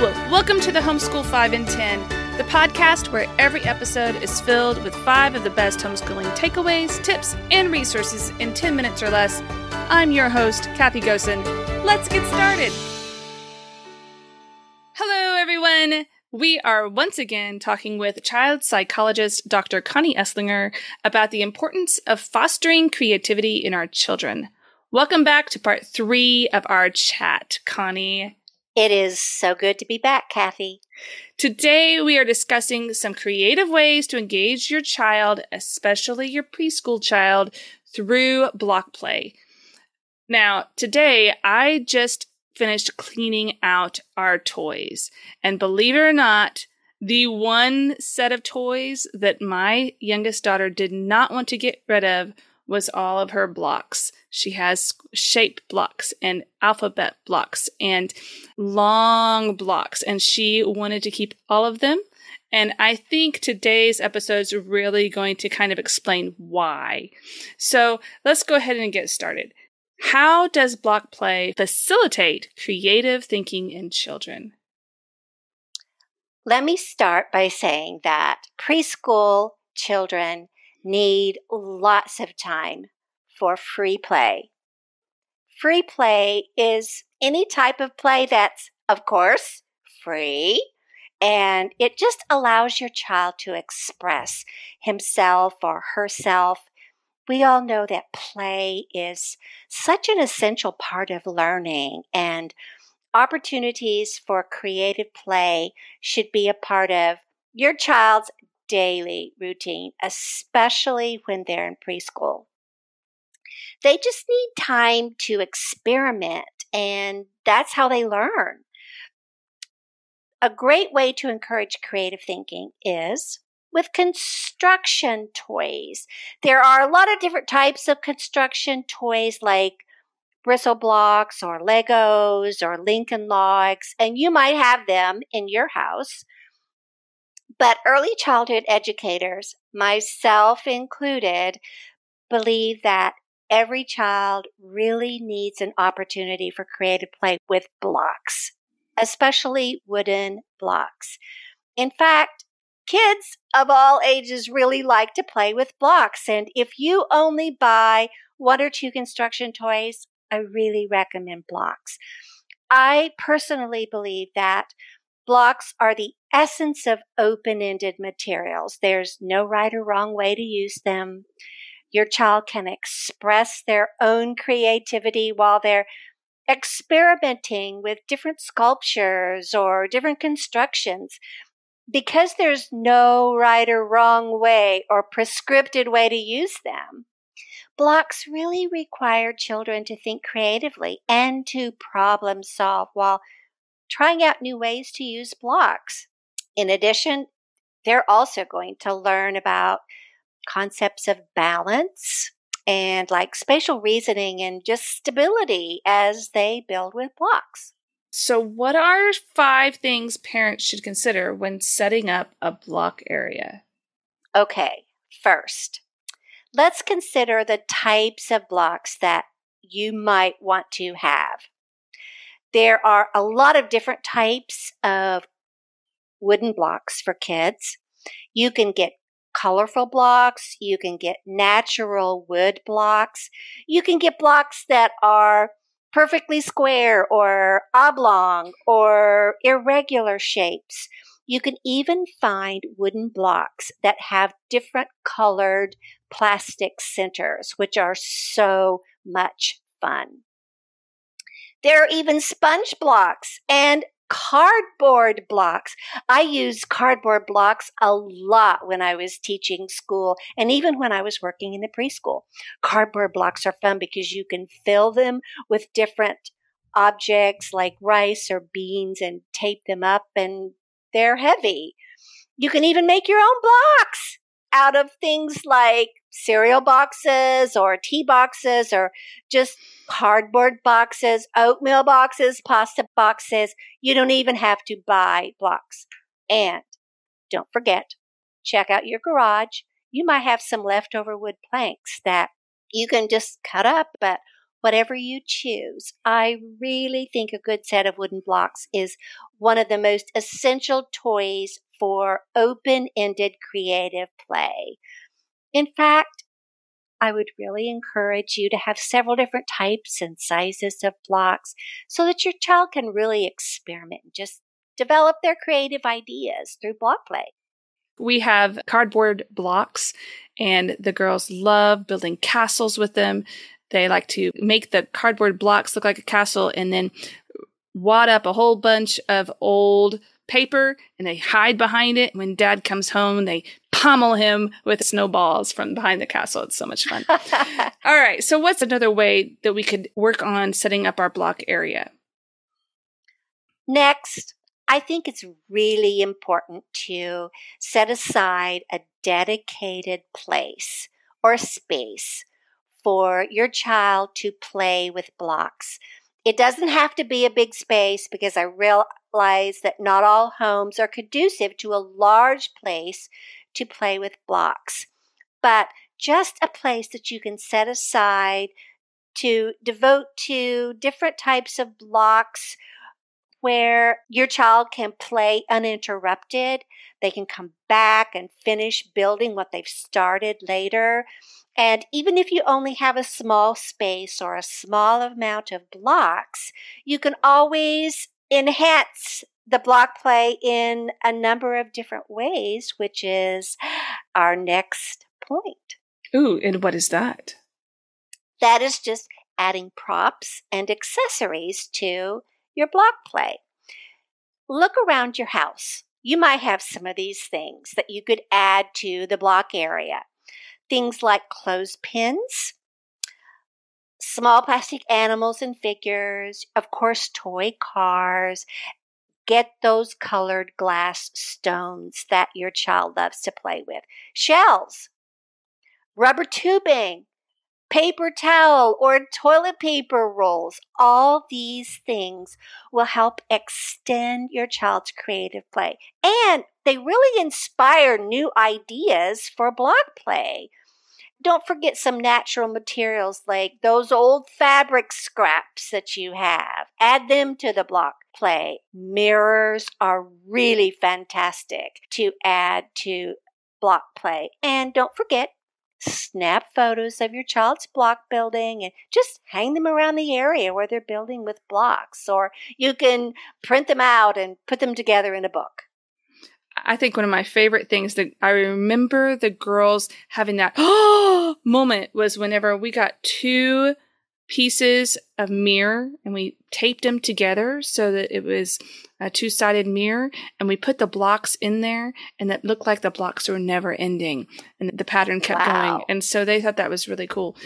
welcome to the Homeschool 5 in 10, the podcast where every episode is filled with five of the best homeschooling takeaways, tips, and resources in 10 minutes or less. I'm your host, Kathy Gossen. Let's get started. Hello, everyone. We are once again talking with child psychologist Dr. Connie Eslinger about the importance of fostering creativity in our children. Welcome back to part three of our chat, Connie. It is so good to be back, Kathy. Today, we are discussing some creative ways to engage your child, especially your preschool child, through block play. Now, today, I just finished cleaning out our toys. And believe it or not, the one set of toys that my youngest daughter did not want to get rid of was all of her blocks. She has shape blocks and alphabet blocks and long blocks, and she wanted to keep all of them. And I think today's episode is really going to kind of explain why. So let's go ahead and get started. How does block play facilitate creative thinking in children? Let me start by saying that preschool children need lots of time for free play. Free play is any type of play that's, of course, free. And it just allows your child to express himself or herself. We all know that play is such an essential part of learning, and opportunities for creative play should be a part of your child's daily routine, especially when they're in preschool. They just need time to experiment, and that's how they learn. A great way to encourage creative thinking is with construction toys. There are a lot of different types of construction toys like bristle blocks or Legos or Lincoln logs, and you might have them in your house. But early childhood educators, myself included, believe that every child really needs an opportunity for creative play with blocks, especially wooden blocks. In fact, kids of all ages really like to play with blocks. And if you only buy one or two construction toys, I really recommend blocks. I personally believe that blocks are the essence of open ended materials. There's no right or wrong way to use them. Your child can express their own creativity while they're experimenting with different sculptures or different constructions. Because there's no right or wrong way or prescripted way to use them, blocks really require children to think creatively and to problem solve while trying out new ways to use blocks. In addition, they're also going to learn about concepts of balance and like spatial reasoning and just stability as they build with blocks. So, what are five things parents should consider when setting up a block area? Okay, first, let's consider the types of blocks that you might want to have. There are a lot of different types of wooden blocks for kids. You can get colorful blocks. You can get natural wood blocks. You can get blocks that are perfectly square or oblong or irregular shapes. You can even find wooden blocks that have different colored plastic centers, which are so much fun. There are even sponge blocks and cardboard blocks. I used cardboard blocks a lot when I was teaching school and even when I was working in the preschool. Cardboard blocks are fun because you can fill them with different objects like rice or beans and tape them up and they're heavy. You can even make your own blocks out of things like cereal boxes or tea boxes or just cardboard boxes, oatmeal boxes, pasta boxes. You don't even have to buy blocks. And don't forget, check out your garage. You might have some leftover wood planks that you can just cut up, but whatever you choose, I really think a good set of wooden blocks is one of the most essential toys for open ended creative play. In fact, I would really encourage you to have several different types and sizes of blocks so that your child can really experiment and just develop their creative ideas through block play. We have cardboard blocks, and the girls love building castles with them. They like to make the cardboard blocks look like a castle and then wad up a whole bunch of old paper and they hide behind it. When dad comes home, they pommel him with snowballs from behind the castle. It's so much fun. All right. So, what's another way that we could work on setting up our block area? Next, I think it's really important to set aside a dedicated place or space for your child to play with blocks. It doesn't have to be a big space because I realize that not all homes are conducive to a large place to play with blocks, but just a place that you can set aside to devote to different types of blocks where your child can play uninterrupted. They can come back and finish building what they've started later. And even if you only have a small space or a small amount of blocks, you can always enhance the block play in a number of different ways, which is our next point. Ooh, and what is that? That is just adding props and accessories to your block play. Look around your house. You might have some of these things that you could add to the block area. Things like clothespins, small plastic animals and figures, of course, toy cars. Get those colored glass stones that your child loves to play with. Shells, rubber tubing, paper towel or toilet paper rolls. All these things will help extend your child's creative play. And they really inspire new ideas for block play. Don't forget some natural materials like those old fabric scraps that you have. Add them to the block play. Mirrors are really fantastic to add to block play. And don't forget snap photos of your child's block building and just hang them around the area where they're building with blocks. Or you can print them out and put them together in a book. I think one of my favorite things that I remember the girls having that oh moment was whenever we got two pieces of mirror and we taped them together so that it was a two sided mirror and we put the blocks in there and it looked like the blocks were never ending and the pattern kept wow. going. And so they thought that was really cool.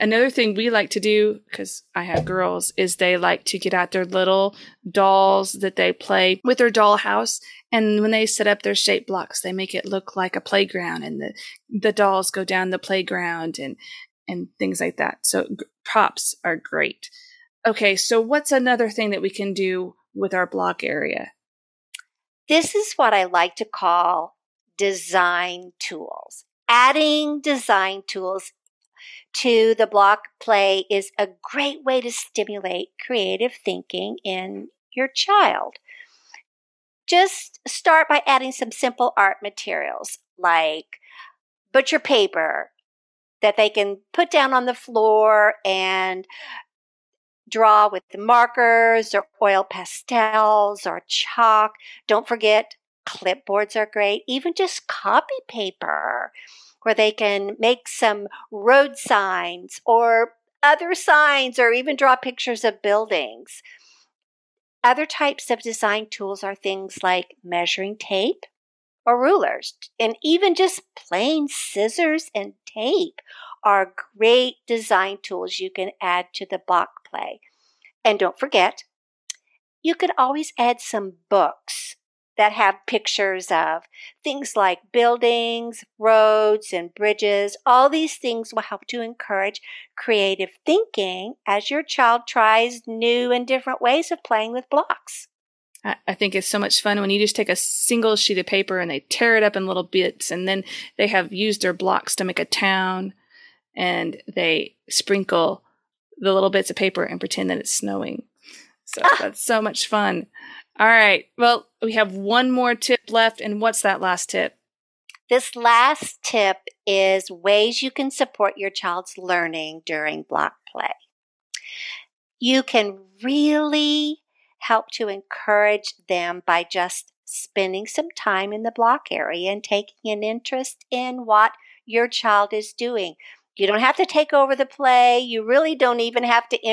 Another thing we like to do, because I have girls, is they like to get out their little dolls that they play with their doll house. And when they set up their shape blocks, they make it look like a playground and the, the dolls go down the playground and, and things like that. So g- props are great. Okay, so what's another thing that we can do with our block area? This is what I like to call design tools. Adding design tools to the block play is a great way to stimulate creative thinking in your child. Just start by adding some simple art materials like butcher paper, that they can put down on the floor and draw with the markers or oil pastels or chalk. Don't forget, clipboards are great. Even just copy paper where they can make some road signs or other signs or even draw pictures of buildings. Other types of design tools are things like measuring tape, or rulers. And even just plain scissors and tape are great design tools you can add to the block play. And don't forget, you can always add some books that have pictures of things like buildings, roads, and bridges. All these things will help to encourage creative thinking as your child tries new and different ways of playing with blocks. I think it's so much fun when you just take a single sheet of paper and they tear it up in little bits, and then they have used their blocks to make a town, and they sprinkle the little bits of paper and pretend that it's snowing. So that's so much fun. All right. Well, we have one more tip left. And what's that last tip? This last tip is ways you can support your child's learning during block play. You can really help to encourage them by just spending some time in the block area and taking an interest in what your child is doing. You don't have to take over the play. You really don't even have to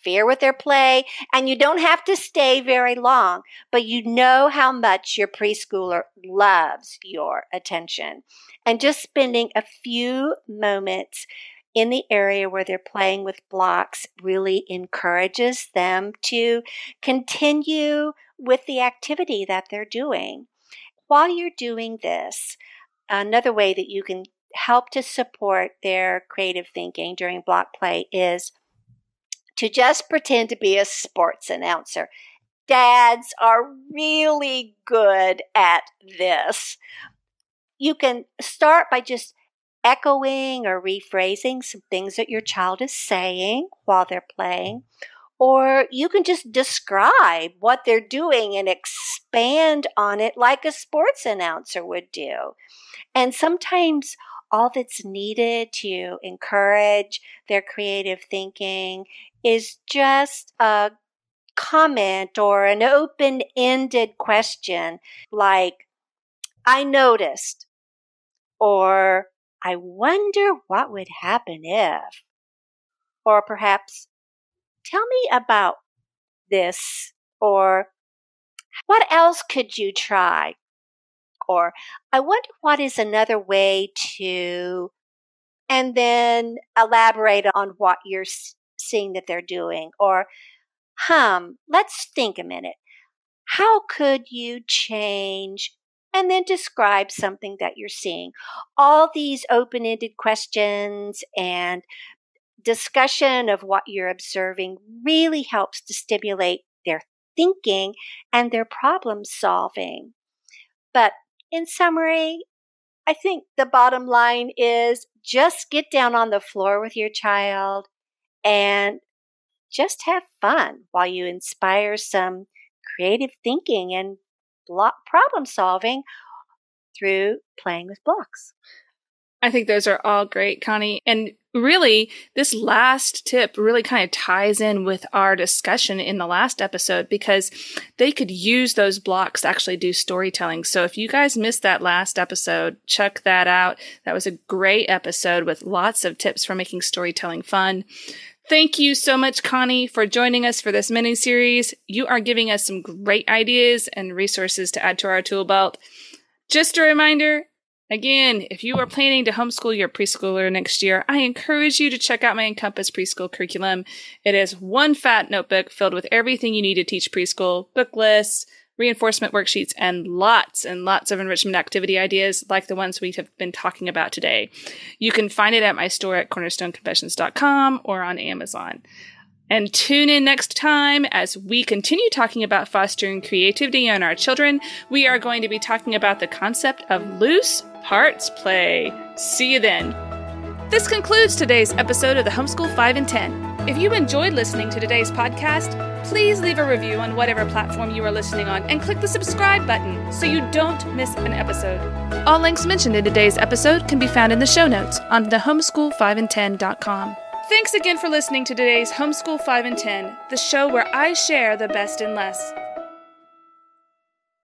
interfere with their play and you don't have to stay very long, but you know how much your preschooler loves your attention. And just spending a few moments in the area where they're playing with blocks really encourages them to continue with the activity that they're doing. While you're doing this, another way that you can help to support their creative thinking during block play is to just pretend to be a sports announcer. Dads are really good at this. You can start by just echoing or rephrasing some things that your child is saying while they're playing. Or you can just describe what they're doing and expand on it like a sports announcer would do. And sometimes all that's needed to encourage their creative thinking is just a comment or an open ended question like, I noticed, or I wonder what would happen if, or perhaps, tell me about this, or what else could you try? Or I wonder what is another way to, and then elaborate on what you're seeing that they're doing. Or, hum, let's think a minute. How could you change and then describe something that you're seeing. All these open ended questions and discussion of what you're observing really helps to stimulate their thinking and their problem solving. But in summary, I think the bottom line is just get down on the floor with your child and just have fun while you inspire some creative thinking and block problem solving through playing with blocks. I think those are all great, Connie. And really, this last tip really kind of ties in with our discussion in the last episode because they could use those blocks to actually do storytelling. So if you guys missed that last episode, check that out. That was a great episode with lots of tips for making storytelling fun. Thank you so much, Connie, for joining us for this mini series. You are giving us some great ideas and resources to add to our tool belt. Just a reminder again, if you are planning to homeschool your preschooler next year, I encourage you to check out my Encompass preschool curriculum. It is one fat notebook filled with everything you need to teach preschool book lists, reinforcement worksheets, and lots and lots of enrichment activity ideas like the ones we have been talking about today. You can find it at my store at cornerstoneconfessions.com or on Amazon. And tune in next time as we continue talking about fostering creativity in our children. We are going to be talking about the concept of loose parts play. See you then. This concludes today's episode of the Homeschool 5 in 10. If you enjoyed listening to today's podcast, please leave a review on whatever platform you are listening on and click the subscribe button so you don't miss an episode. All links mentioned in today's episode can be found in the show notes on the homeschool5in10.com. Thanks again for listening to today's Homeschool 5 in 10, the show where I share the best and less.